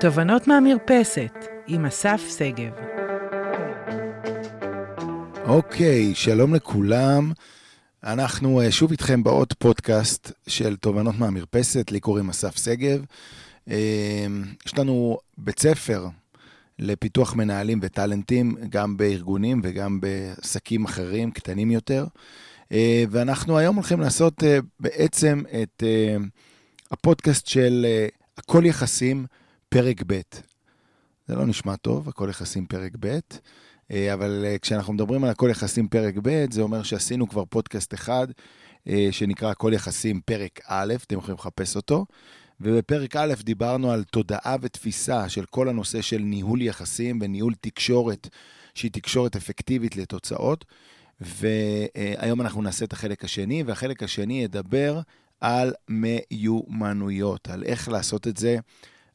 תובנות מהמרפסת עם אסף שגב. אוקיי, שלום לכולם. אנחנו אה, שוב איתכם בעוד פודקאסט של תובנות מהמרפסת, לי קוראים אסף שגב. אה, יש לנו בית ספר לפיתוח מנהלים וטאלנטים, גם בארגונים וגם בעסקים אחרים, קטנים יותר. אה, ואנחנו היום הולכים לעשות בעצם את הפודקאסט של הכל יחסים, פרק ב'. זה לא נשמע טוב, הכל יחסים פרק ב', אה, אבל אה, כשאנחנו מדברים על הכל יחסים פרק ב', זה אומר שעשינו כבר פודקאסט אחד, אה, שנקרא הכל יחסים פרק א', אתם יכולים לחפש אותו. ובפרק א' דיברנו על תודעה ותפיסה של כל הנושא של ניהול יחסים וניהול תקשורת, שהיא תקשורת אפקטיבית לתוצאות. והיום אנחנו נעשה את החלק השני, והחלק השני ידבר על מיומנויות, על איך לעשות את זה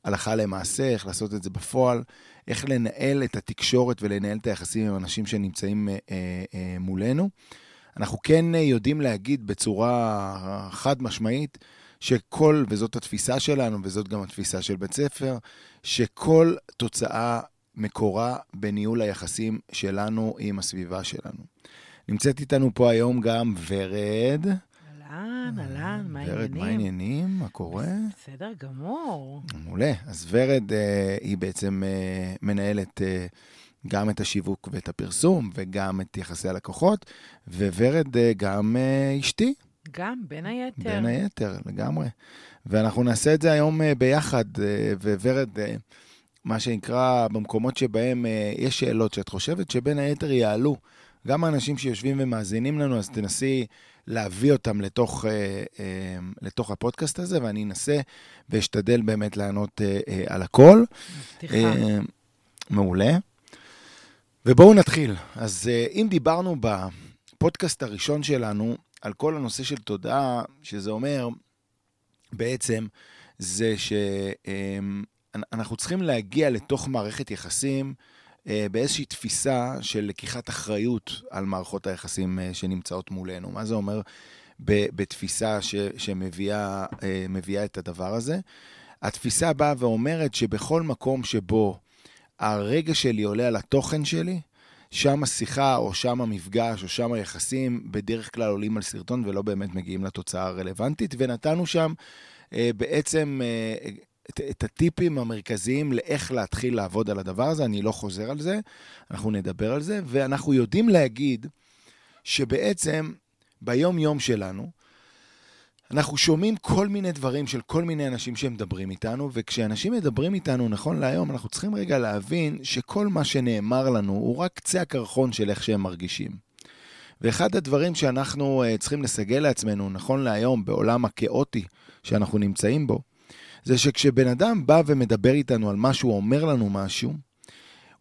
הלכה למעשה, איך לעשות את זה בפועל, איך לנהל את התקשורת ולנהל את היחסים עם אנשים שנמצאים אה, אה, מולנו. אנחנו כן יודעים להגיד בצורה חד משמעית, שכל, וזאת התפיסה שלנו, וזאת גם התפיסה של בית ספר, שכל תוצאה מקורה בניהול היחסים שלנו עם הסביבה שלנו. נמצאת איתנו פה היום גם ורד. אהלן, אהלן, מה העניינים? ורד, מה העניינים? מה קורה? בסדר גמור. מעולה. אז ורד אה, היא בעצם אה, מנהלת אה, גם את השיווק ואת הפרסום, וגם את יחסי הלקוחות, וורד אה, גם אה, אשתי. גם, בין היתר. בין היתר, לגמרי. ואנחנו נעשה את זה היום אה, ביחד, אה, וורד... אה, מה שנקרא, במקומות שבהם אה, יש שאלות שאת חושבת שבין היתר יעלו. גם האנשים שיושבים ומאזינים לנו, אז תנסי להביא אותם לתוך, אה, אה, לתוך הפודקאסט הזה, ואני אנסה ואשתדל באמת לענות אה, על הכל. מבטיחה. מעולה. ובואו נתחיל. אז אם דיברנו בפודקאסט הראשון שלנו על כל הנושא של תודעה, שזה אומר בעצם זה שאנחנו צריכים להגיע לתוך מערכת יחסים באיזושהי תפיסה של לקיחת אחריות על מערכות היחסים אה, שנמצאות מולנו. מה זה אומר בתפיסה שמביאה אה, את הדבר הזה? התפיסה באה ואומרת שבכל מקום שבו הרגע שלי עולה על התוכן שלי, שם השיחה או שם המפגש או שם היחסים בדרך כלל עולים על סרטון ולא באמת מגיעים לתוצאה הרלוונטית, ונתנו שם בעצם את, את הטיפים המרכזיים לאיך להתחיל לעבוד על הדבר הזה, אני לא חוזר על זה, אנחנו נדבר על זה, ואנחנו יודעים להגיד שבעצם ביום-יום שלנו, אנחנו שומעים כל מיני דברים של כל מיני אנשים שמדברים איתנו, וכשאנשים מדברים איתנו, נכון להיום, אנחנו צריכים רגע להבין שכל מה שנאמר לנו הוא רק קצה הקרחון של איך שהם מרגישים. ואחד הדברים שאנחנו uh, צריכים לסגל לעצמנו, נכון להיום, בעולם הכאוטי שאנחנו נמצאים בו, זה שכשבן אדם בא ומדבר איתנו על משהו, או אומר לנו משהו,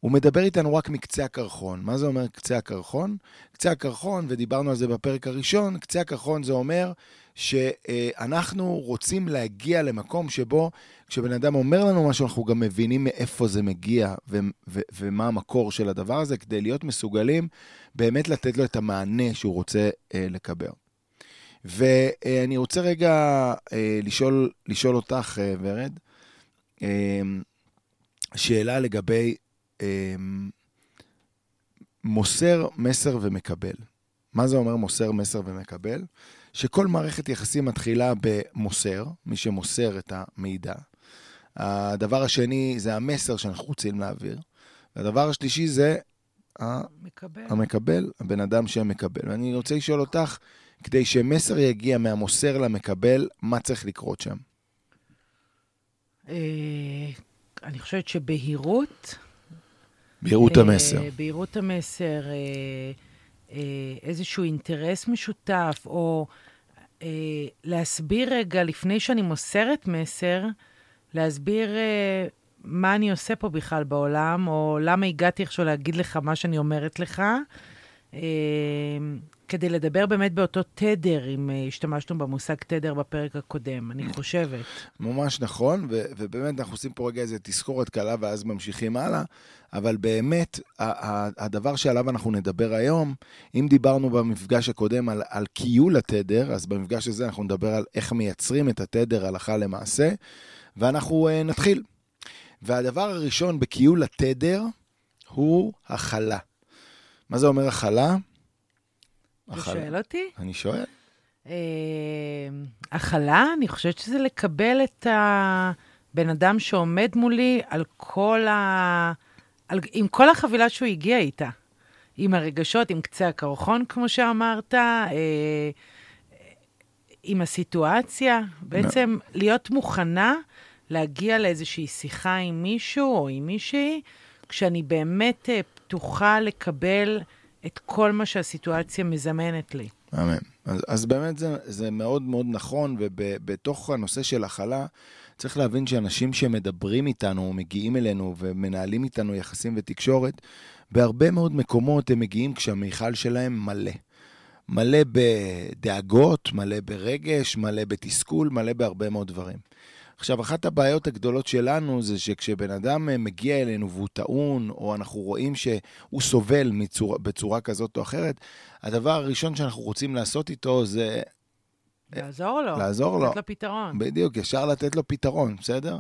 הוא מדבר איתנו רק מקצה הקרחון. מה זה אומר קצה הקרחון? קצה הקרחון, ודיברנו על זה בפרק הראשון, קצה הקרחון זה אומר שאנחנו רוצים להגיע למקום שבו כשבן אדם אומר לנו משהו, אנחנו גם מבינים מאיפה זה מגיע ו- ו- ומה המקור של הדבר הזה, כדי להיות מסוגלים באמת לתת לו את המענה שהוא רוצה אה, לקבל. ואני רוצה רגע אה, לשאול, לשאול אותך, אה, ורד, אה, שאלה לגבי מוסר, מסר ומקבל. מה זה אומר מוסר, מסר ומקבל? שכל מערכת יחסים מתחילה במוסר, מי שמוסר את המידע. הדבר השני זה המסר שאנחנו רוצים להעביר. והדבר השלישי זה מקבל. המקבל, הבן אדם שמקבל. ואני רוצה לשאול אותך, כדי שמסר יגיע מהמוסר למקבל, מה צריך לקרות שם? אה, אני חושבת שבהירות... בהירות המסר. בהירות המסר, אה, אה, איזשהו אינטרס משותף, או להסביר רגע, לפני שאני מוסרת מסר, להסביר מה אני עושה פה בכלל בעולם, או למה הגעתי עכשיו להגיד לך מה שאני אומרת לך. כדי לדבר באמת באותו תדר, אם אה, השתמשנו במושג תדר בפרק הקודם, אני חושבת. ממש נכון, ו- ובאמת אנחנו עושים פה רגע איזה תזכורת קלה ואז ממשיכים הלאה, אבל באמת, הדבר שעליו אנחנו נדבר היום, אם דיברנו במפגש הקודם על, על קיול התדר, אז במפגש הזה אנחנו נדבר על איך מייצרים את התדר הלכה למעשה, ואנחנו uh, נתחיל. והדבר הראשון בכיול התדר הוא הכלה. מה זה אומר הכלה? אתה שואל אותי? אני שואל. אה, הכלה, אני חושבת שזה לקבל את הבן אדם שעומד מולי על כל ה... על... עם כל החבילה שהוא הגיע איתה. עם הרגשות, עם קצה הקרחון, כמו שאמרת, אה, עם הסיטואציה. בעצם להיות מוכנה להגיע לאיזושהי שיחה עם מישהו או עם מישהי, כשאני באמת אה, פתוחה לקבל את כל מה שהסיטואציה מזמנת לי. אמן. אז, אז באמת זה, זה מאוד מאוד נכון, ובתוך הנושא של הכלה, צריך להבין שאנשים שמדברים איתנו, מגיעים אלינו ומנהלים איתנו יחסים ותקשורת, בהרבה מאוד מקומות הם מגיעים כשהמיכל שלהם מלא. מלא בדאגות, מלא ברגש, מלא בתסכול, מלא בהרבה מאוד דברים. עכשיו, אחת הבעיות הגדולות שלנו זה שכשבן אדם אה, מגיע אלינו והוא טעון, או אנחנו רואים שהוא סובל מצור, בצורה כזאת או אחרת, הדבר הראשון שאנחנו רוצים לעשות איתו זה... לעזור לו. לעזור לו. לתת לו פתרון. בדיוק, ישר לתת לו פתרון, בסדר?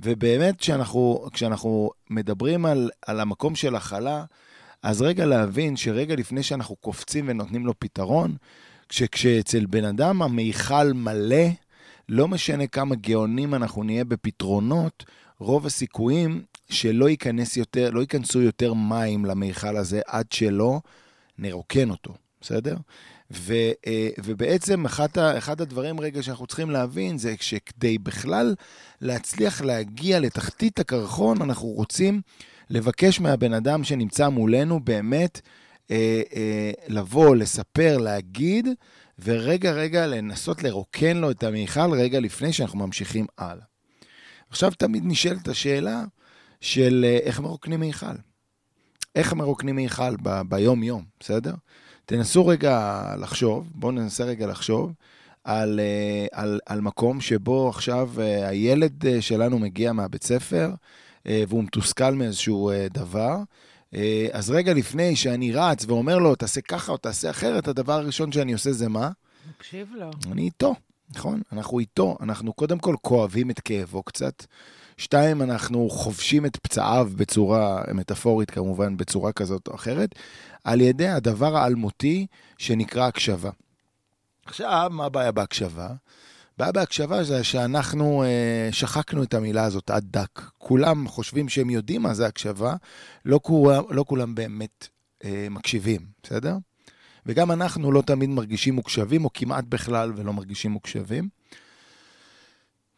ובאמת, כשאנחנו, כשאנחנו מדברים על, על המקום של הכלה, אז רגע להבין שרגע לפני שאנחנו קופצים ונותנים לו פתרון, כשאצל בן אדם המיכל מלא, לא משנה כמה גאונים אנחנו נהיה בפתרונות, רוב הסיכויים שלא ייכנס יותר, לא ייכנסו יותר מים למיכל הזה עד שלא נרוקן אותו, בסדר? ו, אה, ובעצם אחד, אחד הדברים רגע שאנחנו צריכים להבין זה שכדי בכלל להצליח להגיע לתחתית הקרחון, אנחנו רוצים לבקש מהבן אדם שנמצא מולנו באמת אה, אה, לבוא, לספר, להגיד, ורגע רגע לנסות לרוקן לו את המיכל רגע לפני שאנחנו ממשיכים הלאה. עכשיו תמיד נשאלת השאלה של אה, איך מרוקנים מיכל. איך מרוקנים מיכל ב- ביום-יום, בסדר? תנסו רגע לחשוב, בואו ננסה רגע לחשוב על, אה, על, על מקום שבו עכשיו אה, הילד שלנו מגיע מהבית ספר והוא מתוסכל מאיזשהו דבר. אז רגע לפני שאני רץ ואומר לו, תעשה ככה או תעשה אחרת, הדבר הראשון שאני עושה זה מה? מקשיב לו. אני איתו, נכון? אנחנו איתו. אנחנו קודם כל כואבים את כאבו קצת. שתיים, אנחנו חובשים את פצעיו בצורה מטאפורית, כמובן, בצורה כזאת או אחרת, על ידי הדבר האלמותי שנקרא הקשבה. עכשיו, מה הבעיה בהקשבה? הבעיה בהקשבה זה שאנחנו אה, שחקנו את המילה הזאת עד דק. כולם חושבים שהם יודעים מה זה הקשבה, לא כולם, לא כולם באמת אה, מקשיבים, בסדר? וגם אנחנו לא תמיד מרגישים מוקשבים, או כמעט בכלל ולא מרגישים מוקשבים.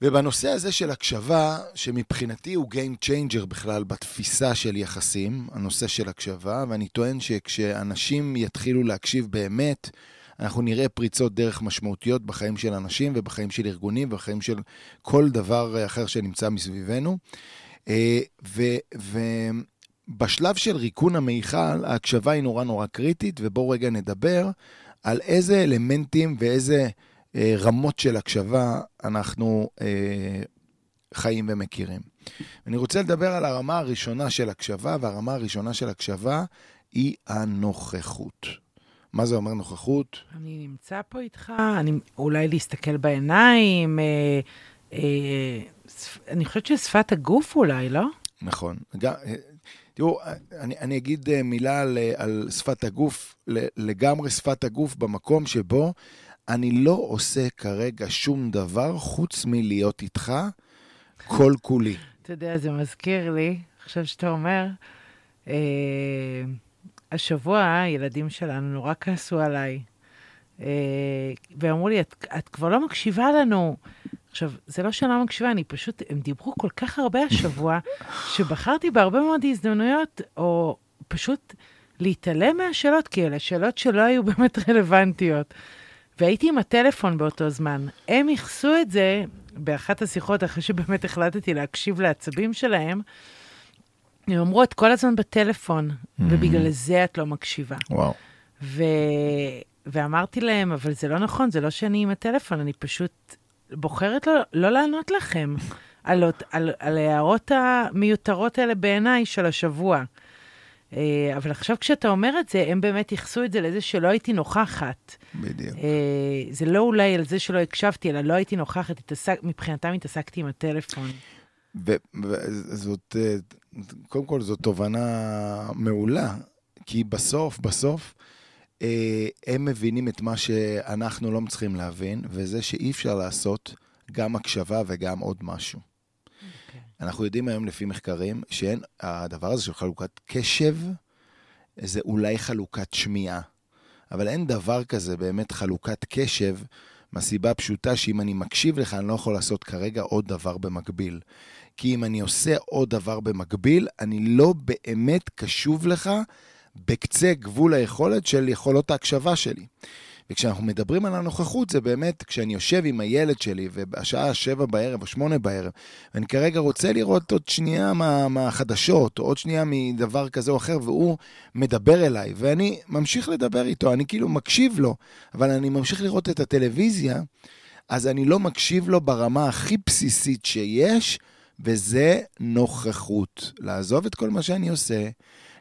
ובנושא הזה של הקשבה, שמבחינתי הוא Game Changer בכלל בתפיסה של יחסים, הנושא של הקשבה, ואני טוען שכשאנשים יתחילו להקשיב באמת, אנחנו נראה פריצות דרך משמעותיות בחיים של אנשים ובחיים של ארגונים ובחיים של כל דבר אחר שנמצא מסביבנו. אה, ובשלב של ריקון המיכל, ההקשבה היא נורא נורא קריטית, ובואו רגע נדבר על איזה אלמנטים ואיזה אה, רמות של הקשבה אנחנו אה, חיים ומכירים. אני רוצה לדבר על הרמה הראשונה של הקשבה, והרמה הראשונה של הקשבה היא הנוכחות. מה זה אומר נוכחות? אני נמצא פה איתך, אני, אולי להסתכל בעיניים, אה, אה, שפ, אני חושבת ששפת הגוף אולי, לא? נכון. גם, אה, תראו, אני, אני אגיד אה, מילה על, על שפת הגוף, לגמרי שפת הגוף במקום שבו אני לא עושה כרגע שום דבר חוץ מלהיות איתך כל כולי. אתה יודע, זה מזכיר לי, עכשיו שאתה אומר, אה, השבוע הילדים שלנו נורא כעסו עליי, אה, ואמרו לי, את, את כבר לא מקשיבה לנו. עכשיו, זה לא שאני לא מקשיבה, אני פשוט, הם דיברו כל כך הרבה השבוע, שבחרתי בהרבה מאוד הזדמנויות, או פשוט להתעלם מהשאלות, כי אלה שאלות שלא היו באמת רלוונטיות. והייתי עם הטלפון באותו זמן. הם ייחסו את זה באחת השיחות, אחרי שבאמת החלטתי להקשיב לעצבים שלהם, הם אמרו, את כל הזמן בטלפון, mm-hmm. ובגלל זה את לא מקשיבה. וואו. ו... ואמרתי להם, אבל זה לא נכון, זה לא שאני עם הטלפון, אני פשוט בוחרת לא, לא לענות לכם על, על, על ההערות המיותרות האלה בעיניי של השבוע. אה, אבל עכשיו כשאתה אומר את זה, הם באמת ייחסו את זה לזה שלא הייתי נוכחת. בדיוק. אה, זה לא אולי על זה שלא הקשבתי, אלא לא הייתי נוכחת, התעסק, מבחינתם התעסקתי עם הטלפון. וזאת, אה, קודם כל, זו תובנה מעולה, כי בסוף, בסוף, אה, הם מבינים את מה שאנחנו לא צריכים להבין, וזה שאי אפשר לעשות גם הקשבה וגם עוד משהו. Okay. אוקיי. אנחנו יודעים היום לפי מחקרים שאין, הדבר הזה של חלוקת קשב, זה אולי חלוקת שמיעה, אבל אין דבר כזה באמת חלוקת קשב, מהסיבה הפשוטה שאם אני מקשיב לך, אני לא יכול לעשות כרגע עוד דבר במקביל. כי אם אני עושה עוד דבר במקביל, אני לא באמת קשוב לך בקצה גבול היכולת של יכולות ההקשבה שלי. וכשאנחנו מדברים על הנוכחות, זה באמת כשאני יושב עם הילד שלי, ובשעה שבע בערב או שמונה בערב, ואני כרגע רוצה לראות עוד שנייה מה, מהחדשות, או עוד שנייה מדבר כזה או אחר, והוא מדבר אליי, ואני ממשיך לדבר איתו, אני כאילו מקשיב לו, אבל אני ממשיך לראות את הטלוויזיה, אז אני לא מקשיב לו ברמה הכי בסיסית שיש, וזה נוכחות. לעזוב את כל מה שאני עושה,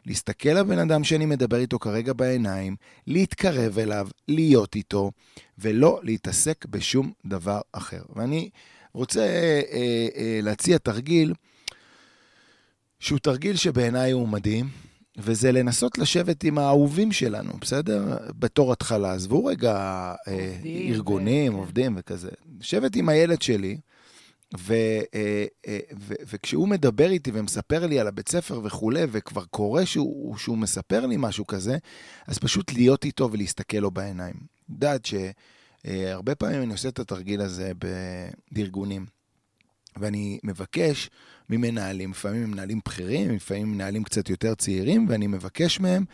להסתכל לבן אדם שאני מדבר איתו כרגע בעיניים, להתקרב אליו, להיות איתו, ולא להתעסק בשום דבר אחר. ואני רוצה אה, אה, להציע תרגיל שהוא תרגיל שבעיניי הוא מדהים, וזה לנסות לשבת עם האהובים שלנו, בסדר? בתור התחלה. עזבו רגע אה, עובדים, ארגונים, ו... כן. עובדים וכזה. לשבת עם הילד שלי, ו, אה, אה, ו, וכשהוא מדבר איתי ומספר לי על הבית ספר וכולי, וכבר קורה שהוא, שהוא מספר לי משהו כזה, אז פשוט להיות איתו ולהסתכל לו בעיניים. יודעת שהרבה פעמים אני עושה את התרגיל הזה בארגונים, ואני מבקש ממנהלים, לפעמים מנהלים בכירים, לפעמים מנהלים קצת יותר צעירים, ואני מבקש מהם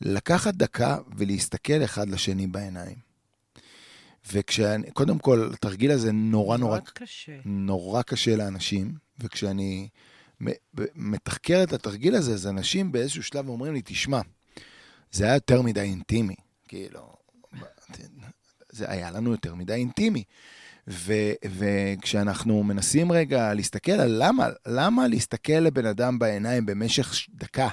לקחת דקה ולהסתכל אחד לשני בעיניים. וכשאני, קודם כל, התרגיל הזה נורא נורא... קשה. נורא קשה לאנשים, וכשאני מתחקר את התרגיל הזה, אז אנשים באיזשהו שלב אומרים לי, תשמע, זה היה יותר מדי אינטימי. כאילו, זה היה לנו יותר מדי אינטימי. ו, וכשאנחנו מנסים רגע להסתכל על למה, למה להסתכל לבן אדם בעיניים במשך דקה,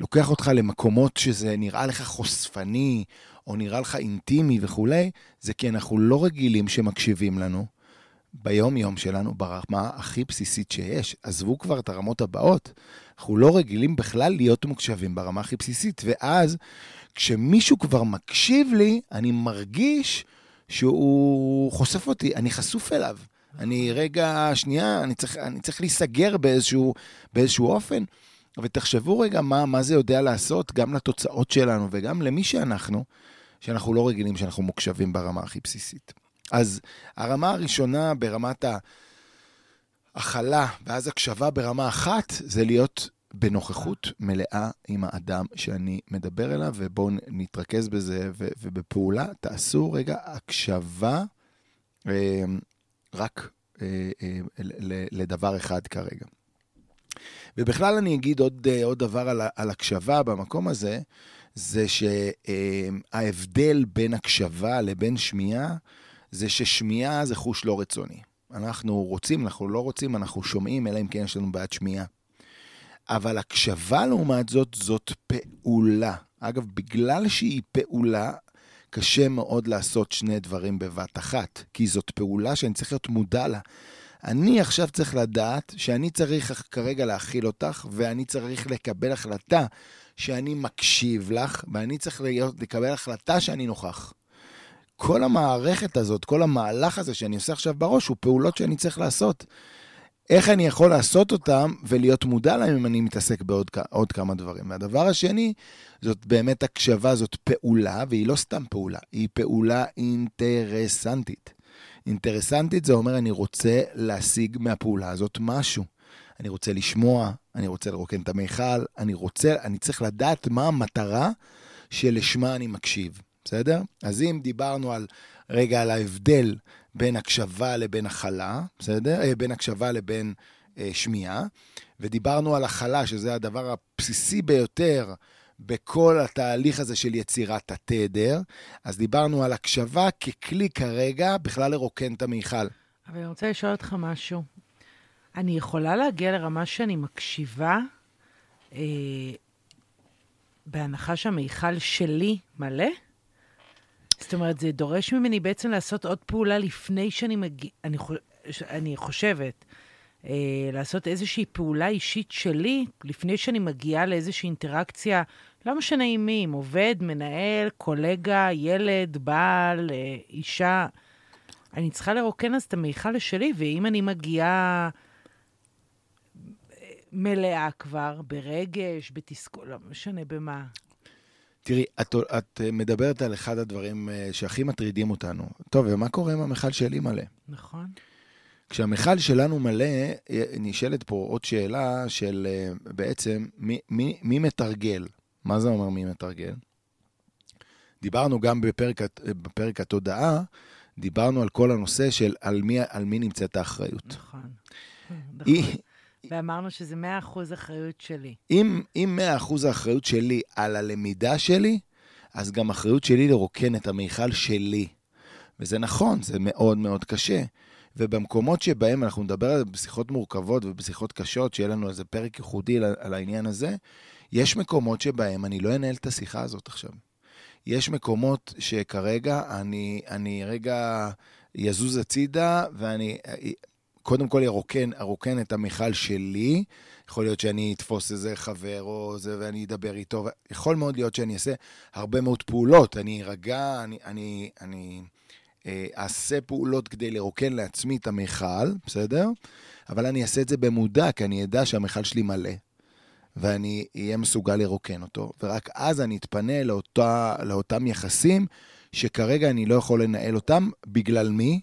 לוקח אותך למקומות שזה נראה לך חושפני, או נראה לך אינטימי וכולי, זה כי אנחנו לא רגילים שמקשיבים לנו ביום-יום שלנו ברמה הכי בסיסית שיש. עזבו כבר את הרמות הבאות, אנחנו לא רגילים בכלל להיות מוקשבים ברמה הכי בסיסית, ואז כשמישהו כבר מקשיב לי, אני מרגיש שהוא חושף אותי, אני חשוף אליו. אני רגע, שנייה, אני צריך, אני צריך להיסגר באיזשהו, באיזשהו אופן. ותחשבו רגע מה, מה זה יודע לעשות גם לתוצאות שלנו וגם למי שאנחנו, שאנחנו לא רגילים שאנחנו מוקשבים ברמה הכי בסיסית. אז הרמה הראשונה ברמת ההכלה ואז הקשבה ברמה אחת, זה להיות בנוכחות מלאה עם האדם שאני מדבר אליו, ובואו נתרכז בזה, ו- ובפעולה תעשו רגע הקשבה אה, רק אה, אה, לדבר אחד כרגע. ובכלל אני אגיד עוד, אה, עוד דבר על, על הקשבה במקום הזה, זה שההבדל בין הקשבה לבין שמיעה, זה ששמיעה זה חוש לא רצוני. אנחנו רוצים, אנחנו לא רוצים, אנחנו שומעים, אלא אם כן יש לנו בעיית שמיעה. אבל הקשבה, לעומת זאת, זאת פעולה. אגב, בגלל שהיא פעולה, קשה מאוד לעשות שני דברים בבת אחת, כי זאת פעולה שאני צריך להיות מודע לה. אני עכשיו צריך לדעת שאני צריך כרגע להכיל אותך, ואני צריך לקבל החלטה שאני מקשיב לך, ואני צריך להיות, לקבל החלטה שאני נוכח. כל המערכת הזאת, כל המהלך הזה שאני עושה עכשיו בראש, הוא פעולות שאני צריך לעשות. איך אני יכול לעשות אותם ולהיות מודע להם אם אני מתעסק בעוד כמה דברים. והדבר השני, זאת באמת הקשבה, זאת פעולה, והיא לא סתם פעולה, היא פעולה אינטרסנטית. אינטרסנטית זה אומר אני רוצה להשיג מהפעולה הזאת משהו. אני רוצה לשמוע, אני רוצה לרוקן את המיכל, אני רוצה, אני צריך לדעת מה המטרה שלשמה אני מקשיב, בסדר? אז אם דיברנו על, רגע, על ההבדל בין הקשבה לבין הכלה, בסדר? אה, בין הקשבה לבין אה, שמיעה, ודיברנו על הכלה, שזה הדבר הבסיסי ביותר בכל התהליך הזה של יצירת התדר, אז דיברנו על הקשבה ככלי כרגע בכלל לרוקן את המיכל. אבל אני רוצה לשאול אותך משהו. אני יכולה להגיע לרמה שאני מקשיבה, אה, בהנחה שהמיכל שלי מלא? זאת אומרת, זה דורש ממני בעצם לעשות עוד פעולה לפני שאני מגיע... אני, חוש... אני חושבת, אה, לעשות איזושהי פעולה אישית שלי, לפני שאני מגיעה לאיזושהי אינטראקציה, לא משנה עם מי, עם עובד, מנהל, קולגה, ילד, בעל, אה, אישה. אני צריכה לרוקן אז את המיכל שלי, ואם אני מגיעה אה, מלאה כבר, ברגש, בתסכול, לא משנה במה. תראי, את, את מדברת על אחד הדברים אה, שהכי מטרידים אותנו. טוב, ומה קורה אם המכל שלי מלא? נכון. כשהמכל שלנו מלא, נשאלת פה עוד שאלה של בעצם מי, מי, מי מתרגל? מה זה אומר מי מתרגל? דיברנו גם בפרק, בפרק התודעה, דיברנו על כל הנושא של על מי, על מי נמצאת האחריות. נכון. היא, ואמרנו שזה 100% אחריות שלי. אם, אם 100% האחריות שלי על הלמידה שלי, אז גם אחריות שלי לרוקן את המיכל שלי. וזה נכון, זה מאוד מאוד קשה. ובמקומות שבהם אנחנו נדבר על זה בשיחות מורכבות ובשיחות קשות, שיהיה לנו איזה פרק ייחודי על, על העניין הזה, יש מקומות שבהם אני לא אנהל את השיחה הזאת עכשיו. יש מקומות שכרגע אני, אני רגע יזוז הצידה ואני קודם כל ארוקן, ארוקן את המכל שלי. יכול להיות שאני אתפוס איזה חבר או זה ואני אדבר איתו. יכול מאוד להיות שאני אעשה הרבה מאוד פעולות. אני ארגע, אני, אני, אני אה, אעשה פעולות כדי לרוקן לעצמי את המכל, בסדר? אבל אני אעשה את זה במודע, כי אני אדע שהמכל שלי מלא. ואני אהיה מסוגל לרוקן אותו, ורק אז אני אתפנה לאותה, לאותם יחסים שכרגע אני לא יכול לנהל אותם. בגלל מי?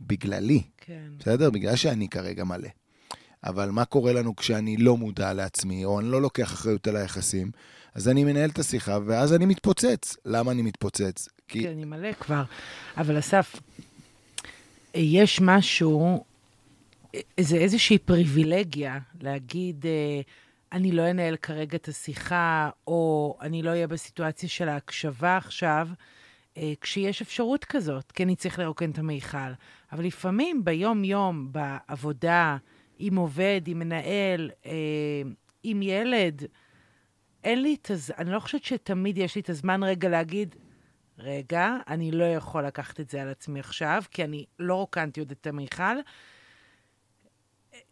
בגללי. כן. בסדר? בגלל שאני כרגע מלא. אבל מה קורה לנו כשאני לא מודע לעצמי, או אני לא לוקח אחריות על היחסים? אז אני מנהל את השיחה, ואז אני מתפוצץ. למה אני מתפוצץ? כי... כי אני מלא כבר. אבל אסף, יש משהו, זה איזושהי פריבילגיה להגיד, אה, אני לא אנהל כרגע את השיחה, או אני לא אהיה בסיטואציה של ההקשבה עכשיו, אה, כשיש אפשרות כזאת, כי אני צריך לרוקן את המיכל. אבל לפעמים ביום-יום, בעבודה, עם עובד, עם מנהל, אה, עם ילד, אין לי את הזמן, אני לא חושבת שתמיד יש לי את הזמן רגע להגיד, רגע, אני לא יכול לקחת את זה על עצמי עכשיו, כי אני לא רוקנתי עוד את המיכל.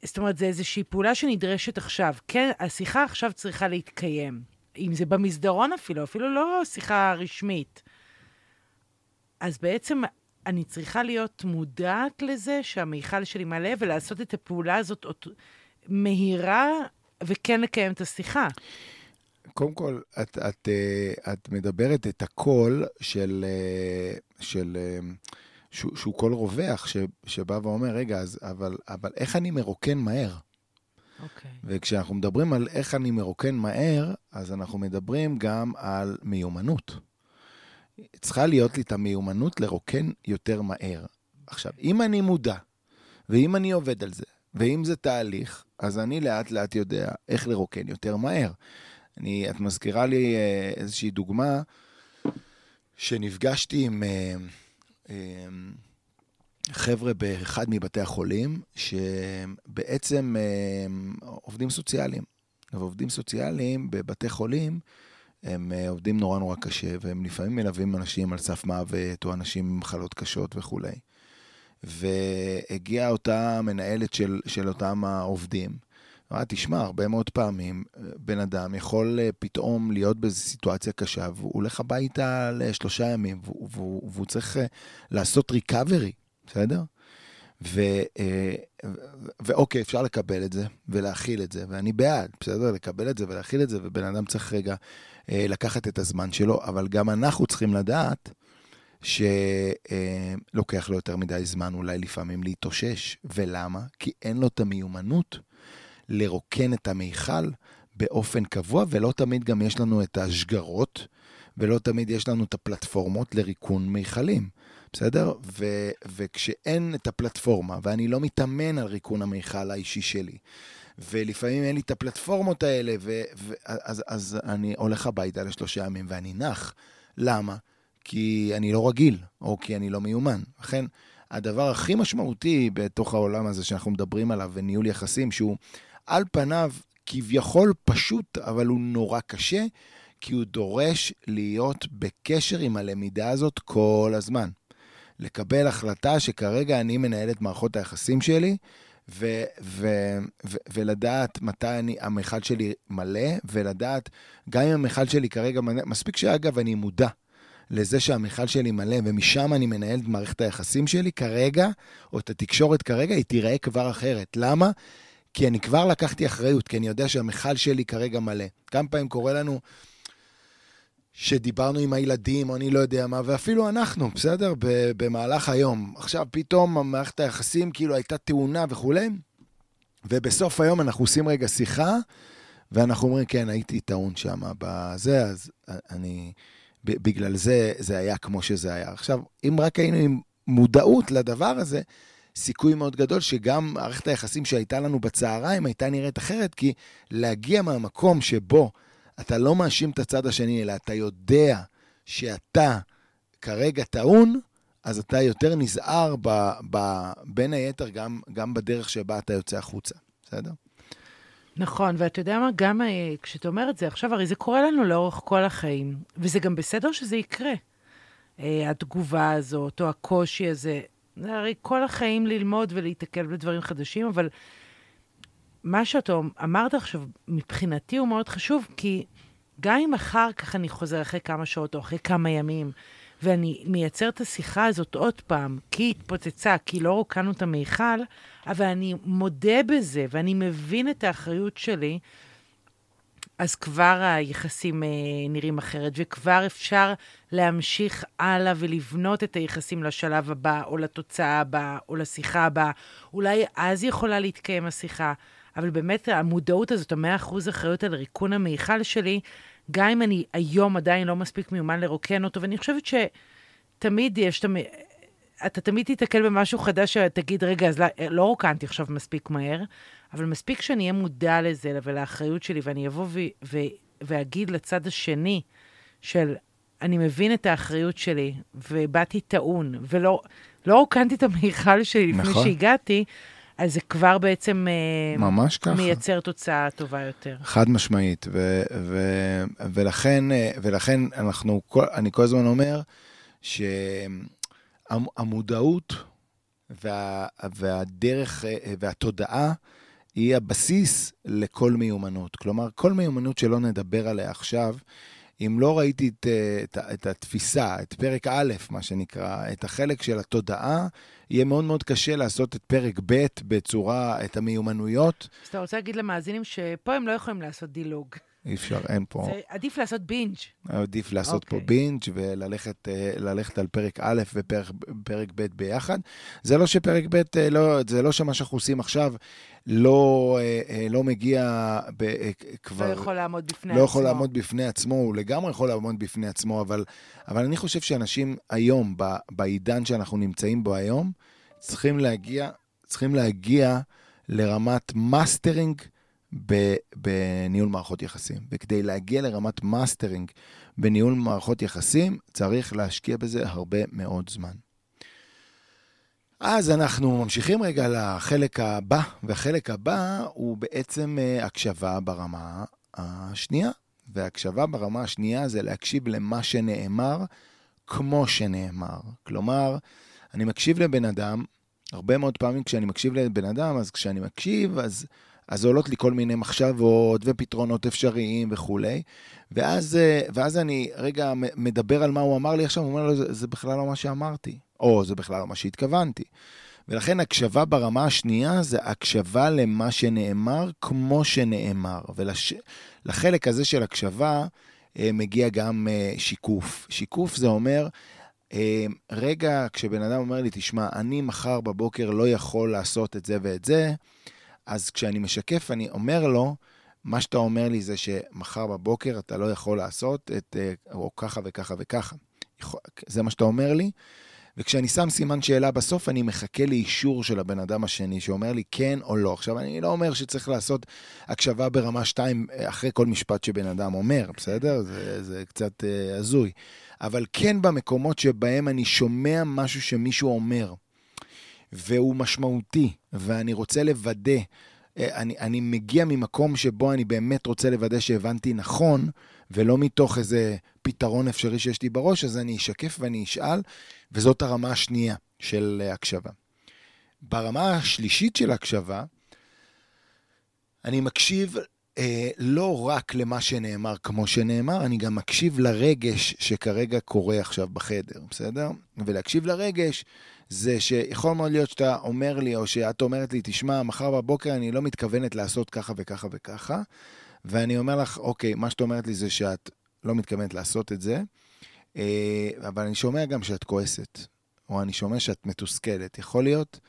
זאת אומרת, זו איזושהי פעולה שנדרשת עכשיו. כן, השיחה עכשיו צריכה להתקיים. אם זה במסדרון אפילו, אפילו לא שיחה רשמית. אז בעצם אני צריכה להיות מודעת לזה שהמיכל שלי מלא, ולעשות את הפעולה הזאת מהירה, וכן לקיים את השיחה. קודם כל, את, את, אה, את מדברת את הקול של, אה, של שהוא, שהוא קול רווח, ש, שבא ואומר, רגע, אז, אבל, אבל איך אני מרוקן מהר? אוקיי. Okay. וכשאנחנו מדברים על איך אני מרוקן מהר, אז אנחנו מדברים גם על מיומנות. צריכה להיות לי את המיומנות לרוקן יותר מהר. עכשיו, אם אני מודע, ואם אני עובד על זה, ואם זה תהליך, אז אני לאט לאט יודע איך לרוקן יותר מהר. אני, את מזכירה לי אה, איזושהי דוגמה שנפגשתי עם אה, חבר'ה באחד מבתי החולים, שבעצם עובדים סוציאליים. ועובדים סוציאליים בבתי חולים, הם אה, עובדים נורא נורא קשה, והם לפעמים מלווים אנשים על סף מוות, או אנשים עם מחלות קשות וכולי. והגיעה אותה מנהלת של, של אותם העובדים. אמרה, תשמע, הרבה מאוד פעמים אה, בן אדם יכול אה, פתאום להיות באיזו סיטואציה קשה, והוא הולך הביתה לשלושה ימים, והוא, והוא, והוא צריך לעשות ריקאברי, בסדר? ואוקיי, אפשר לקבל את זה ולהכיל את זה, ואני בעד, בסדר? לקבל את זה ולהכיל את זה, ובן אדם צריך רגע אה, לקחת את הזמן שלו, אבל גם אנחנו צריכים לדעת שלוקח לו יותר מדי זמן אולי לפעמים להתאושש. ולמה? כי אין לו את המיומנות לרוקן את המיכל באופן קבוע, ולא תמיד גם יש לנו את השגרות, ולא תמיד יש לנו את הפלטפורמות לריקון מיכלים. בסדר? ו- וכשאין את הפלטפורמה, ואני לא מתאמן על ריקון המיכל האישי שלי, ולפעמים אין לי את הפלטפורמות האלה, ו- ו- אז, אז אני הולך הביתה לשלושה ימים ואני נח. למה? כי אני לא רגיל, או כי אני לא מיומן. לכן, הדבר הכי משמעותי בתוך העולם הזה שאנחנו מדברים עליו, וניהול יחסים, שהוא על פניו כביכול פשוט, אבל הוא נורא קשה, כי הוא דורש להיות בקשר עם הלמידה הזאת כל הזמן. לקבל החלטה שכרגע אני מנהל את מערכות היחסים שלי, ו- ו- ו- ולדעת מתי אני, המכל שלי מלא, ולדעת, גם אם המכל שלי כרגע מלא, מספיק שאגב, אני מודע לזה שהמכל שלי מלא, ומשם אני מנהל את מערכת היחסים שלי כרגע, או את התקשורת כרגע, היא תיראה כבר אחרת. למה? כי אני כבר לקחתי אחריות, כי אני יודע שהמכל שלי כרגע מלא. כמה פעמים קורה לנו שדיברנו עם הילדים, או אני לא יודע מה, ואפילו אנחנו, בסדר? במהלך היום. עכשיו, פתאום מערכת היחסים כאילו הייתה תאונה וכולי, ובסוף היום אנחנו עושים רגע שיחה, ואנחנו אומרים, כן, הייתי טעון שם בזה, אז אני... בגלל זה זה היה כמו שזה היה. עכשיו, אם רק היינו עם מודעות לדבר הזה, סיכוי מאוד גדול שגם מערכת היחסים שהייתה לנו בצהריים הייתה נראית אחרת, כי להגיע מהמקום שבו אתה לא מאשים את הצד השני, אלא אתה יודע שאתה כרגע טעון, אז אתה יותר נזהר ב, ב, בין היתר גם, גם בדרך שבה אתה יוצא החוצה, בסדר? נכון, ואתה יודע מה, גם אה, כשאתה אומר את זה עכשיו, הרי זה קורה לנו לאורך כל החיים, וזה גם בסדר שזה יקרה. אה, התגובה הזאת, או הקושי הזה, זה הרי כל החיים ללמוד ולהיתקל בדברים חדשים, אבל מה שאתה אמרת עכשיו, מבחינתי הוא מאוד חשוב, כי גם אם אחר כך אני חוזר אחרי כמה שעות או אחרי כמה ימים, ואני מייצר את השיחה הזאת עוד פעם, כי היא התפוצצה, כי לא רוקנו את המיכל, אבל אני מודה בזה, ואני מבין את האחריות שלי, אז כבר היחסים אה, נראים אחרת, וכבר אפשר להמשיך הלאה ולבנות את היחסים לשלב הבא, או לתוצאה הבאה, או לשיחה הבאה. אולי אז יכולה להתקיים השיחה. אבל באמת המודעות הזאת, המאה אחוז אחריות על ריקון המיכל שלי, גם אם אני היום עדיין לא מספיק מיומן לרוקן אותו, ואני חושבת שתמיד יש, תמיד, אתה תמיד תיתקל במשהו חדש שתגיד, רגע, אז לא, לא רוקנתי עכשיו מספיק מהר, אבל מספיק שאני אהיה מודע לזה ולאחריות שלי, ואני אבוא ו, ו, ואגיד לצד השני של, אני מבין את האחריות שלי, ובאתי טעון, ולא לא רוקנתי את המיכל שלי לפני נכון. שהגעתי, אז זה כבר בעצם אה, ממש ככה. מייצר תוצאה טובה יותר. חד משמעית, ו, ו, ולכן, אה, ולכן אנחנו, אני כל הזמן אומר שהמודעות וה, והדרך אה, והתודעה היא הבסיס לכל מיומנות. כלומר, כל מיומנות שלא נדבר עליה עכשיו, אם לא ראיתי את, את, את התפיסה, את פרק א', מה שנקרא, את החלק של התודעה, יהיה מאוד מאוד קשה לעשות את פרק ב' בצורה, את המיומנויות. אז אתה רוצה להגיד למאזינים שפה הם לא יכולים לעשות דילוג. אי אפשר, אין פה. זה עדיף לעשות בינג'. עדיף לעשות okay. פה אוקיי. בינג' וללכת אה, על פרק א' ופרק ב' ביחד. זה לא שפרק ב', אה, לא, זה לא שמה שאנחנו עושים עכשיו לא, אה, לא מגיע ב, כבר... לא יכול לעמוד בפני לא עצמו. לא יכול לעמוד בפני עצמו, הוא לגמרי יכול לעמוד בפני עצמו, אבל, אבל אני חושב שאנשים היום, בעידן שאנחנו נמצאים בו היום, צריכים להגיע, צריכים להגיע לרמת מאסטרינג. בניהול מערכות יחסים. וכדי להגיע לרמת מאסטרינג בניהול מערכות יחסים, צריך להשקיע בזה הרבה מאוד זמן. אז אנחנו ממשיכים רגע לחלק הבא, והחלק הבא הוא בעצם אה, הקשבה ברמה השנייה. והקשבה ברמה השנייה זה להקשיב למה שנאמר כמו שנאמר. כלומר, אני מקשיב לבן אדם, הרבה מאוד פעמים כשאני מקשיב לבן אדם, אז כשאני מקשיב, אז אז עולות לי כל מיני מחשבות ופתרונות אפשריים וכולי, ואז, אה, ואז אני רגע מדבר על מה הוא אמר לי עכשיו, הוא אומר לו, זה, זה בכלל לא מה שאמרתי, או זה בכלל לא מה שהתכוונתי. ולכן הקשבה ברמה השנייה זה הקשבה למה שנאמר כמו שנאמר. ולחלק הזה של הקשבה אה, מגיע גם אה, שיקוף. שיקוף זה אומר, רגע, כשבן אדם אומר לי, תשמע, אני מחר בבוקר לא יכול לעשות את זה ואת זה, אז כשאני משקף, אני אומר לו, מה שאתה אומר לי זה שמחר בבוקר אתה לא יכול לעשות את, אה, או ככה וככה וככה. זה מה שאתה אומר לי. וכשאני שם סימן שאלה בסוף, אני מחכה לאישור של הבן אדם השני, שאומר לי כן או לא. עכשיו, אני לא אומר שצריך לעשות הקשבה ברמה 2 אה, אחרי כל משפט שבן אדם אומר, בסדר? זה, זה קצת uh, הזוי. אבל כן במקומות שבהם אני שומע משהו שמישהו אומר, והוא משמעותי, ואני רוצה לוודא, אה, אני, אני מגיע ממקום שבו אני באמת רוצה לוודא שהבנתי נכון, ולא מתוך איזה פתרון אפשרי שיש לי בראש, אז אני אשקף ואני אשאל, וזאת הרמה השנייה של אה, הקשבה. ברמה השלישית של הקשבה, אני מקשיב אה, לא רק למה שנאמר כמו שנאמר, אני גם מקשיב לרגש שכרגע קורה עכשיו בחדר, בסדר? ולהקשיב לרגש זה שיכול מאוד להיות שאתה אומר לי, או שאת אומרת לי, תשמע, מחר בבוקר אני לא מתכוונת לעשות ככה וככה וככה, ואני אומר לך, אוקיי, מה שאת אומרת לי זה שאת לא מתכוונת לעשות את זה, אה, אבל אני שומע גם שאת כועסת, או אני שומע שאת מתוסכלת, יכול להיות,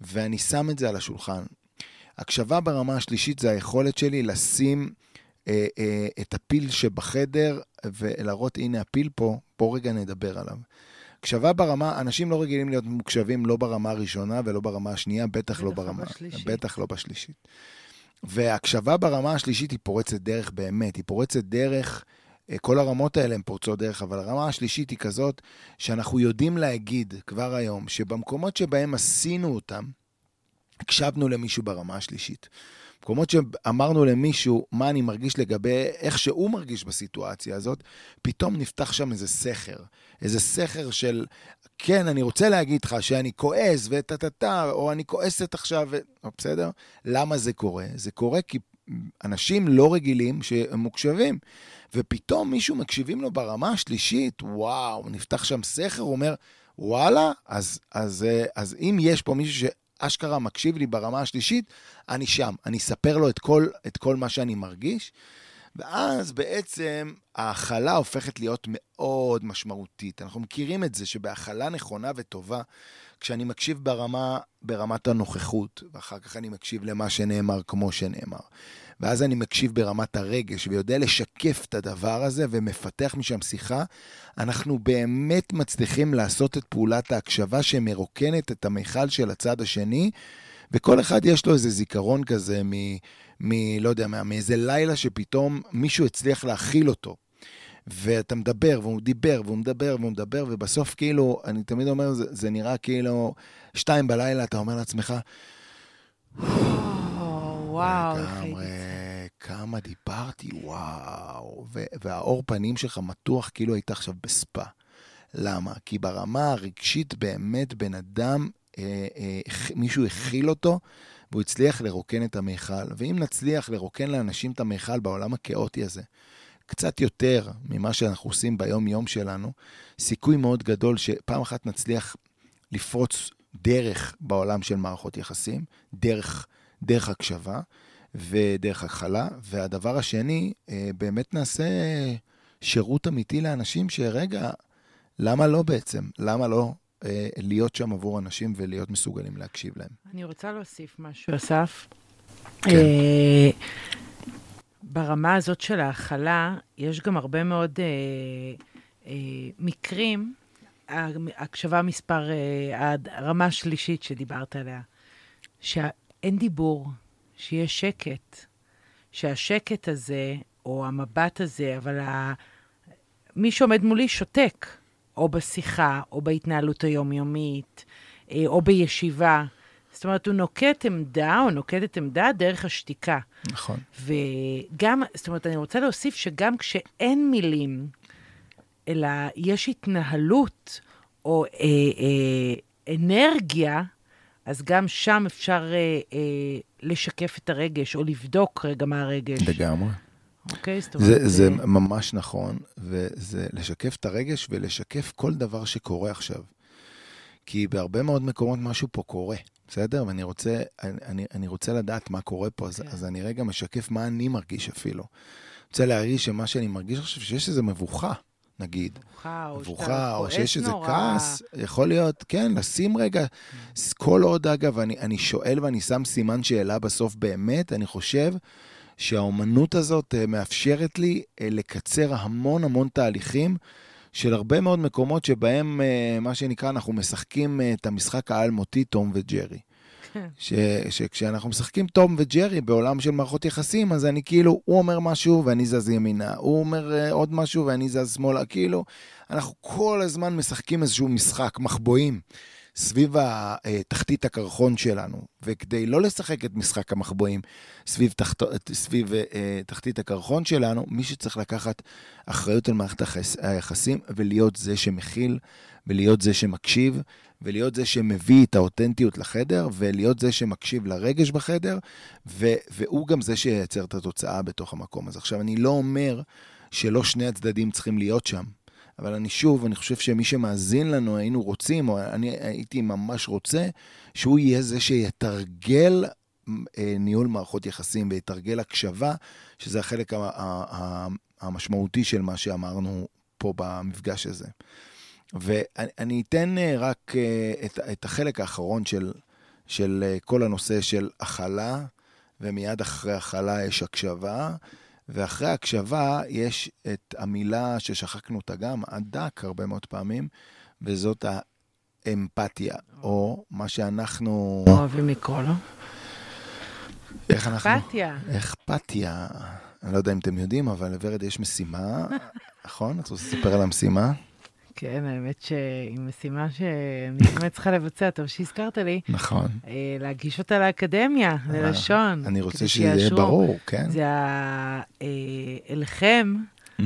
ואני שם את זה על השולחן. הקשבה ברמה השלישית זה היכולת שלי לשים אה, אה, את הפיל שבחדר ולהראות, הנה הפיל פה, בוא רגע נדבר עליו. הקשבה ברמה, אנשים לא רגילים להיות מוקשבים לא ברמה הראשונה ולא ברמה השנייה, בטח, בטח לא ברמה, בשלישית. בטח לא בשלישית. והקשבה ברמה השלישית היא פורצת דרך באמת, היא פורצת דרך, אה, כל הרמות האלה הן פורצות דרך, אבל הרמה השלישית היא כזאת שאנחנו יודעים להגיד כבר היום, שבמקומות שבהם עשינו אותם, הקשבנו למישהו ברמה השלישית. מקומות שאמרנו למישהו מה אני מרגיש לגבי איך שהוא מרגיש בסיטואציה הזאת, פתאום נפתח שם איזה סכר. איזה סכר של, כן, אני רוצה להגיד לך שאני כועס וטה-טה-טה, או אני כועסת עכשיו, ו... בסדר? למה זה קורה? זה קורה כי אנשים לא רגילים שהם מוקשבים, ופתאום מישהו מקשיבים לו ברמה השלישית, וואו, נפתח שם סכר, הוא אומר, וואלה, אז, אז, אז, אז אם יש פה מישהו אשכרה מקשיב לי ברמה השלישית, אני שם. אני אספר לו את כל, את כל מה שאני מרגיש, ואז בעצם ההכלה הופכת להיות מאוד משמעותית. אנחנו מכירים את זה שבהכלה נכונה וטובה, כשאני מקשיב ברמה, ברמת הנוכחות, ואחר כך אני מקשיב למה שנאמר כמו שנאמר. ואז אני מקשיב ברמת הרגש ויודע לשקף את הדבר הזה ומפתח משם שיחה, אנחנו באמת מצליחים לעשות את פעולת ההקשבה שמרוקנת את המיכל של הצד השני, וכל אחד יש לו איזה זיכרון כזה מ... מ לא יודע, מאיזה לילה שפתאום מישהו הצליח להכיל אותו. ואתה מדבר, והוא דיבר, והוא מדבר, והוא מדבר, ובסוף כאילו, אני תמיד אומר, זה, זה נראה כאילו, שתיים בלילה, אתה אומר לעצמך, וואו, לגמרי, כמה דיברתי, וואו. והאור פנים שלך מתוח כאילו היית עכשיו בספה. למה? כי ברמה הרגשית באמת בן אדם, אה, אה, מישהו הכיל אותו, והוא הצליח לרוקן את המיכל. ואם נצליח לרוקן לאנשים את המיכל בעולם הכאוטי הזה, קצת יותר ממה שאנחנו עושים ביום-יום שלנו, סיכוי מאוד גדול שפעם אחת נצליח לפרוץ דרך בעולם של מערכות יחסים, דרך, דרך הקשבה ודרך הכלה. והדבר השני, אה, באמת נעשה שירות אמיתי לאנשים שרגע, למה לא בעצם? למה לא אה, להיות שם עבור אנשים ולהיות מסוגלים להקשיב להם? אני רוצה להוסיף משהו, אסף. כן. ברמה הזאת של ההכלה, יש גם הרבה מאוד אה, אה, מקרים, הקשבה מספר, אה, הרמה השלישית שדיברת עליה, שאין דיבור, שיש שקט, שהשקט הזה, או המבט הזה, אבל ה... מי שעומד מולי שותק, או בשיחה, או בהתנהלות היומיומית, אה, או בישיבה. זאת אומרת, הוא נוקט עמדה, או נוקטת עמדה דרך השתיקה. נכון. וגם, זאת אומרת, אני רוצה להוסיף שגם כשאין מילים, אלא יש התנהלות או אה, אה, אנרגיה, אז גם שם אפשר אה, אה, לשקף את הרגש, או לבדוק רגע מה הרגש. לגמרי. אוקיי, זאת אומרת... זה, זה אה, ממש נכון, וזה לשקף את הרגש ולשקף כל דבר שקורה עכשיו. כי בהרבה מאוד מקומות משהו פה קורה. בסדר? ואני רוצה, אני, אני רוצה לדעת מה קורה פה, אז, כן. אז אני רגע משקף מה אני מרגיש אפילו. רוצה להרגיש שמה שאני מרגיש עכשיו, שיש איזו מבוכה, נגיד. מבוכה, או מבוכה, או שיש איזה כעס, יכול להיות, כן, לשים רגע, כל עוד, אגב, אני, אני שואל ואני שם סימן שאלה בסוף באמת, אני חושב שהאומנות הזאת אה, מאפשרת לי אה, לקצר המון המון תהליכים. של הרבה מאוד מקומות שבהם, אה, מה שנקרא, אנחנו משחקים אה, את המשחק האלמותי, תום וג'רי. כן. ש, שכשאנחנו משחקים תום וג'רי בעולם של מערכות יחסים, אז אני כאילו, הוא אומר משהו ואני זז ימינה, הוא אומר uh, עוד משהו ואני זז שמאלה, כאילו, אנחנו כל הזמן משחקים איזשהו משחק, מחבואים. סביב תחתית הקרחון שלנו, וכדי לא לשחק את משחק המחבואים סביב, תחת, סביב אה, תחתית הקרחון שלנו, מי שצריך לקחת אחריות על מערכת היחסים ולהיות זה שמכיל ולהיות זה שמקשיב ולהיות זה שמביא את האותנטיות לחדר, ולהיות זה שמקשיב לרגש בחדר, ו- והוא גם זה שייצר את התוצאה בתוך המקום הזה. עכשיו, אני לא אומר שלא שני הצדדים צריכים להיות שם. אבל אני שוב, אני חושב שמי שמאזין לנו, היינו רוצים, או אני הייתי ממש רוצה, שהוא יהיה זה שיתרגל אה, ניהול מערכות יחסים ויתרגל הקשבה, שזה החלק המשמעותי של מה שאמרנו פה במפגש הזה. ואני אתן אה, רק אה, את, את החלק האחרון של, של כל הנושא של הכלה, ומיד אחרי הכלה יש הקשבה. ואחרי הקשבה יש את המילה ששחקנו אותה גם, הדק הרבה מאוד פעמים, וזאת האמפתיה, או מה שאנחנו... אוהבים לקרוא לו. איך אנחנו... אכפתיה. אכפתיה. אני לא יודע אם אתם יודעים, אבל לוורד יש משימה, נכון? את רוצה לספר על המשימה? כן, האמת שהיא משימה שאני באמת צריכה לבצע, טוב שהזכרת לי. נכון. אה, להגיש אותה לאקדמיה, אה, ללשון. אני רוצה שזה יהיה ברור, כן. זה אה, אליכם,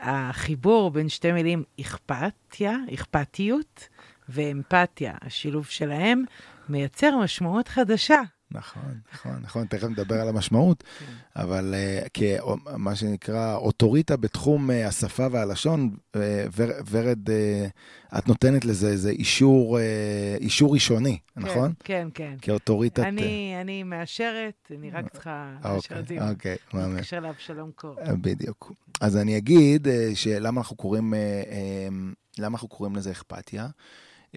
החיבור בין שתי מילים אכפתיה, אכפתיות ואמפתיה. השילוב שלהם מייצר משמעות חדשה. נכון, נכון, נכון, תכף נדבר על המשמעות. אבל uh, כמה שנקרא אוטוריטה בתחום uh, השפה והלשון, uh, ור, ורד, uh, את נותנת לזה איזה אישור, uh, אישור ראשוני, כן, נכון? כן, כן. כאוטוריטת... אני. אני מאשרת, אני רק צריכה לאשר את זה. אוקיי, מאמין. להתקשר לאבשלום קור. בדיוק. אז אני אגיד uh, שלמה אנחנו קוראים, uh, uh, למה אנחנו קוראים לזה אכפתיה?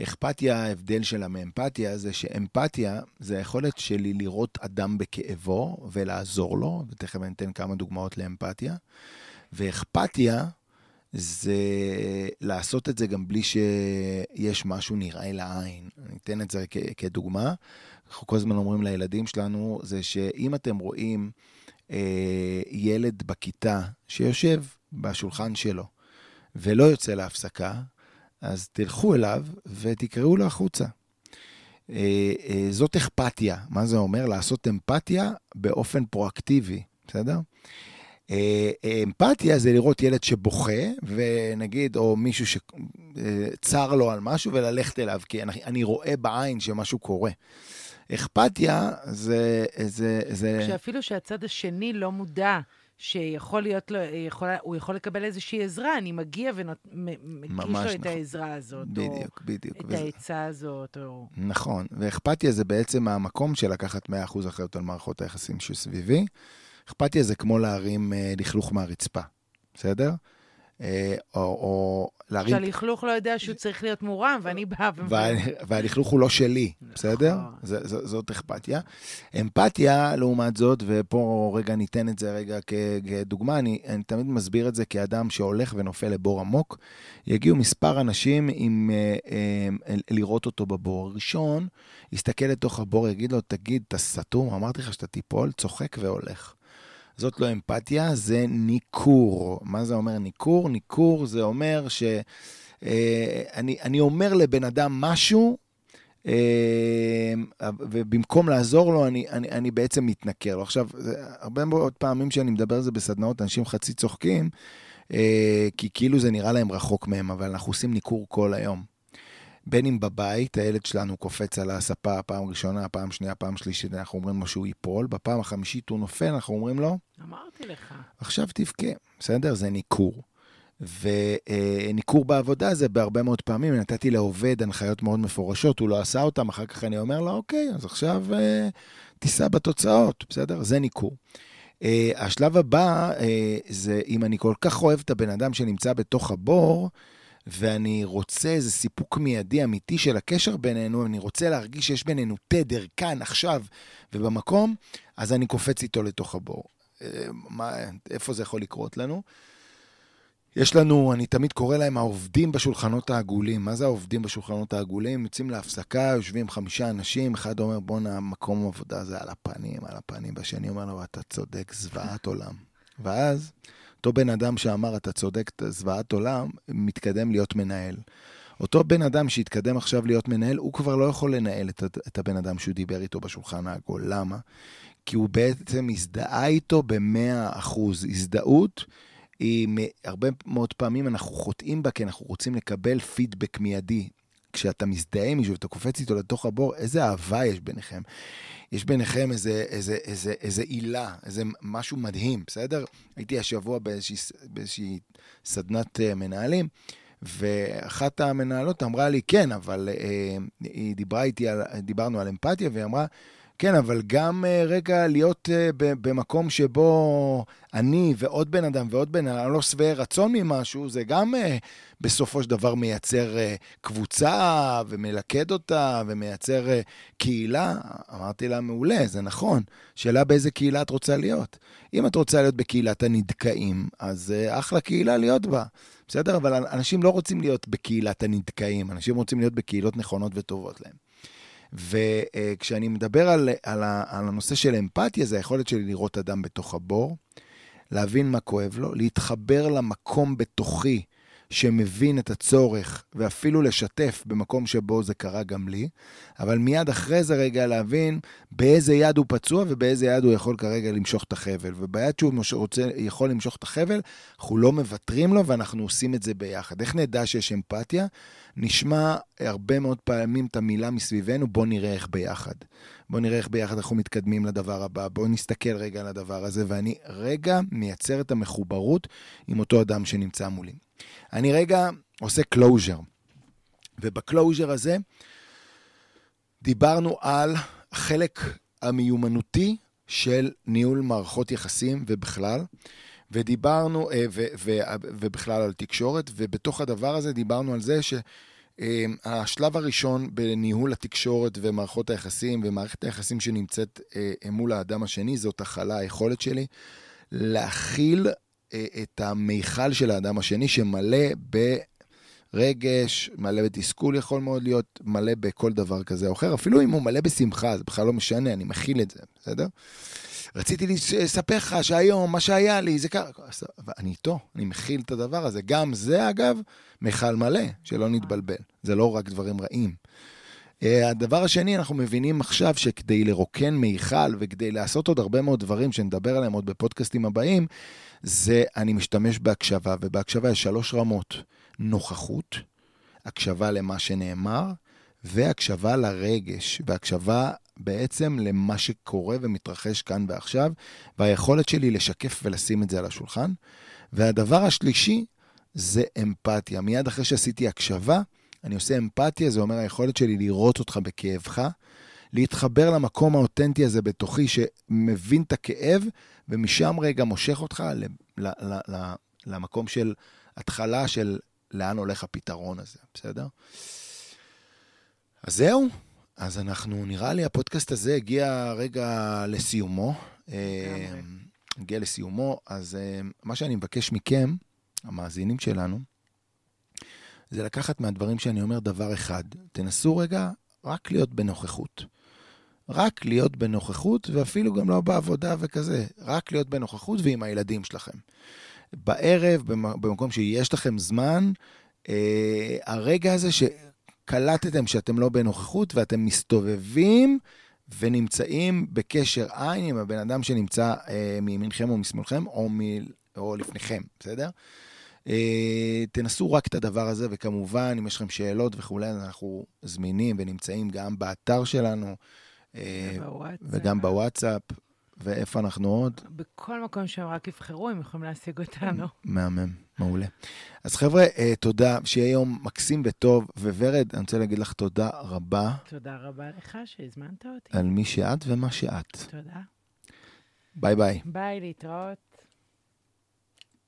אכפתיה, ההבדל שלה מאמפתיה, זה שאמפתיה זה היכולת שלי לראות אדם בכאבו ולעזור לו, ותכף אני אתן כמה דוגמאות לאמפתיה. ואכפתיה זה לעשות את זה גם בלי שיש משהו נראה לעין. אני אתן את זה כ- כדוגמה. אנחנו כל הזמן אומרים לילדים שלנו, זה שאם אתם רואים אה, ילד בכיתה שיושב בשולחן שלו ולא יוצא להפסקה, אז תלכו אליו ותקראו לו החוצה. אה, אה, זאת אכפתיה. מה זה אומר? לעשות אמפתיה באופן פרואקטיבי, בסדר? אה, אמפתיה זה לראות ילד שבוכה, ונגיד, או מישהו שצר לו על משהו, וללכת אליו, כי אני, אני רואה בעין שמשהו קורה. אכפתיה זה... זה, זה... שאפילו שהצד השני לא מודע שיכול להיות לו, יכול, הוא יכול לקבל איזושהי עזרה, אני מגיע ומגיש לו נכון. את העזרה הזאת. בדיוק, או בדיוק. את וזה... העצה הזאת, או... נכון, ואכפתיה זה בעצם המקום של לקחת 100% אחריות על מערכות היחסים שסביבי. אכפתיה זה כמו להרים אה, לכלוך מהרצפה, בסדר? אה, או, או להרים... שהלכלוך לא יודע שהוא צריך להיות מורם, ואני באה ו... והלכלוך הוא לא שלי, בסדר? נכון. זאת אכפתיה. אמפתיה, לעומת זאת, ופה רגע ניתן את זה רגע כדוגמה, אני, אני תמיד מסביר את זה כאדם שהולך ונופל לבור עמוק. יגיעו מספר אנשים עם אה, אה, לראות אותו בבור. הראשון יסתכל לתוך הבור, יגיד לו, תגיד, אתה סתום, אמרתי לך שאתה תיפול, צוחק והולך. זאת לא אמפתיה, זה ניכור. מה זה אומר ניכור? ניכור זה אומר שאני אה, אני אומר לבן אדם משהו, אה, ובמקום לעזור לו, אני, אני, אני בעצם מתנכר לו. עכשיו, הרבה מאוד פעמים שאני מדבר על זה בסדנאות, אנשים חצי צוחקים, אה, כי כאילו זה נראה להם רחוק מהם, אבל אנחנו עושים ניכור כל היום. בין אם בבית, הילד שלנו קופץ על הספה פעם ראשונה, פעם שנייה, פעם שלישית, אנחנו אומרים לו שהוא ייפול, בפעם החמישית הוא נופל, אנחנו אומרים לו... אמרתי לך. עכשיו תבכה, בסדר? זה ניכור. וניכור בעבודה זה בהרבה מאוד פעמים, נתתי לעובד הנחיות מאוד מפורשות, הוא לא עשה אותן, אחר כך אני אומר לו, אוקיי, אז עכשיו אה, תיסע בתוצאות, בסדר? זה ניכור. Uh, השלב הבא uh, זה אם אני כל כך אוהב את הבן אדם שנמצא בתוך הבור, ואני רוצה איזה סיפוק מיידי אמיתי של הקשר בינינו, אני רוצה להרגיש שיש בינינו תדר כאן, עכשיו ובמקום, אז אני קופץ איתו לתוך הבור. אה, מה, איפה זה יכול לקרות לנו? יש לנו, אני תמיד קורא להם העובדים בשולחנות העגולים. מה זה העובדים בשולחנות העגולים? יוצאים להפסקה, יושבים חמישה אנשים, אחד אומר, בואנה, מקום עבודה זה על הפנים, על הפנים, והשני אומר לו, אתה צודק, זוועת עולם. ואז אותו בן אדם שאמר, אתה צודק, זוועת עולם, מתקדם להיות מנהל. אותו בן אדם שהתקדם עכשיו להיות מנהל, הוא כבר לא יכול לנהל את, את הבן אדם שהוא דיבר איתו בשולחן העגול. למה? כי הוא בעצם הזדהה איתו ב-100%. הזדהות היא, הרבה מאוד פעמים אנחנו חוטאים בה, כי אנחנו רוצים לקבל פידבק מיידי. כשאתה מזדהה עם מישהו ואתה קופץ איתו לתוך הבור, איזה אהבה יש ביניכם. יש ביניכם איזה, איזה, איזה, איזה עילה, איזה משהו מדהים, בסדר? הייתי השבוע באיזושהי, באיזושהי סדנת uh, מנהלים, ואחת המנהלות אמרה לי, כן, אבל uh, היא דיברה איתי, על, דיברנו על אמפתיה, והיא אמרה, כן, אבל גם uh, רגע להיות uh, במקום שבו אני ועוד בן אדם ועוד בן אדם לא שבעי רצון ממשהו, זה גם uh, בסופו של דבר מייצר קבוצה ומלכד אותה ומייצר קהילה. אמרתי לה, מעולה, זה נכון. שאלה באיזה קהילה את רוצה להיות. אם את רוצה להיות בקהילת הנדכאים, אז אחלה קהילה להיות בה. בסדר? אבל אנשים לא רוצים להיות בקהילת הנדכאים, אנשים רוצים להיות בקהילות נכונות וטובות להם. וכשאני מדבר על, על, על הנושא של אמפתיה, זה היכולת שלי לראות אדם בתוך הבור, להבין מה כואב לו, להתחבר למקום בתוכי שמבין את הצורך, ואפילו לשתף במקום שבו זה קרה גם לי, אבל מיד אחרי זה רגע להבין באיזה יד הוא פצוע ובאיזה יד הוא יכול כרגע למשוך את החבל. וביד שהוא רוצה, יכול למשוך את החבל, אנחנו לא מוותרים לו ואנחנו עושים את זה ביחד. איך נדע שיש אמפתיה? נשמע הרבה מאוד פעמים את המילה מסביבנו, בוא נראה איך ביחד. בוא נראה איך ביחד אנחנו מתקדמים לדבר הבא, בוא נסתכל רגע על הדבר הזה, ואני רגע מייצר את המחוברות עם אותו אדם שנמצא מולי. אני רגע עושה closure, ובקלוז'ר הזה דיברנו על החלק המיומנותי של ניהול מערכות יחסים ובכלל, ודיברנו, אה, ו, ו, ובכלל על תקשורת, ובתוך הדבר הזה דיברנו על זה שהשלב הראשון בניהול התקשורת ומערכות היחסים ומערכת היחסים שנמצאת אה, מול האדם השני, זאת הכלה, היכולת שלי להכיל אה, את המיכל של האדם השני שמלא ברגש, מלא בתסכול יכול מאוד להיות, מלא בכל דבר כזה או אחר, אפילו אם הוא מלא בשמחה, זה בכלל לא משנה, אני מכיל את זה, בסדר? רציתי לספר לך שהיום, מה שהיה לי, זה ככה, ואני איתו, אני מכיל את הדבר הזה. גם זה, אגב, מיכל מלא, שלא נתבלבל. זה לא רק דברים רעים. אה, הדבר השני, אנחנו מבינים עכשיו שכדי לרוקן מיכל וכדי לעשות עוד הרבה מאוד דברים שנדבר עליהם עוד בפודקאסטים הבאים, זה אני משתמש בהקשבה, ובהקשבה יש שלוש רמות. נוכחות, הקשבה למה שנאמר, והקשבה לרגש, והקשבה בעצם למה שקורה ומתרחש כאן ועכשיו, והיכולת שלי לשקף ולשים את זה על השולחן. והדבר השלישי זה אמפתיה. מיד אחרי שעשיתי הקשבה, אני עושה אמפתיה, זה אומר היכולת שלי לראות אותך בכאבך, להתחבר למקום האותנטי הזה בתוכי שמבין את הכאב, ומשם רגע מושך אותך למקום של התחלה של לאן הולך הפתרון הזה, בסדר? אז זהו, אז אנחנו, נראה לי הפודקאסט הזה הגיע רגע לסיומו. אה, הגיע לסיומו, אז אה, מה שאני מבקש מכם, המאזינים שלנו, זה לקחת מהדברים שאני אומר דבר אחד. תנסו רגע רק להיות בנוכחות. רק להיות בנוכחות, ואפילו גם לא בעבודה וכזה, רק להיות בנוכחות ועם הילדים שלכם. בערב, במקום שיש לכם זמן, אה, הרגע הזה שקלטתם שאתם לא בנוכחות ואתם מסתובבים ונמצאים בקשר עין עם הבן אדם שנמצא אה, מימינכם או משמאלכם או, מ, או לפניכם, בסדר? אה, תנסו רק את הדבר הזה, וכמובן, אם יש לכם שאלות וכולי, אנחנו זמינים ונמצאים גם באתר שלנו. אה, וגם בוואטסאפ. ואיפה אנחנו עוד? בכל מקום שהם רק יבחרו, הם יכולים להשיג אותנו. מהמם, מעולה. אז חבר'ה, אה, תודה, שיהיה יום מקסים וטוב. וורד, אני רוצה להגיד לך תודה רבה. תודה רבה לך שהזמנת אותי. על מי שאת ומה שאת. תודה. ביי ביי. ביי, להתראות.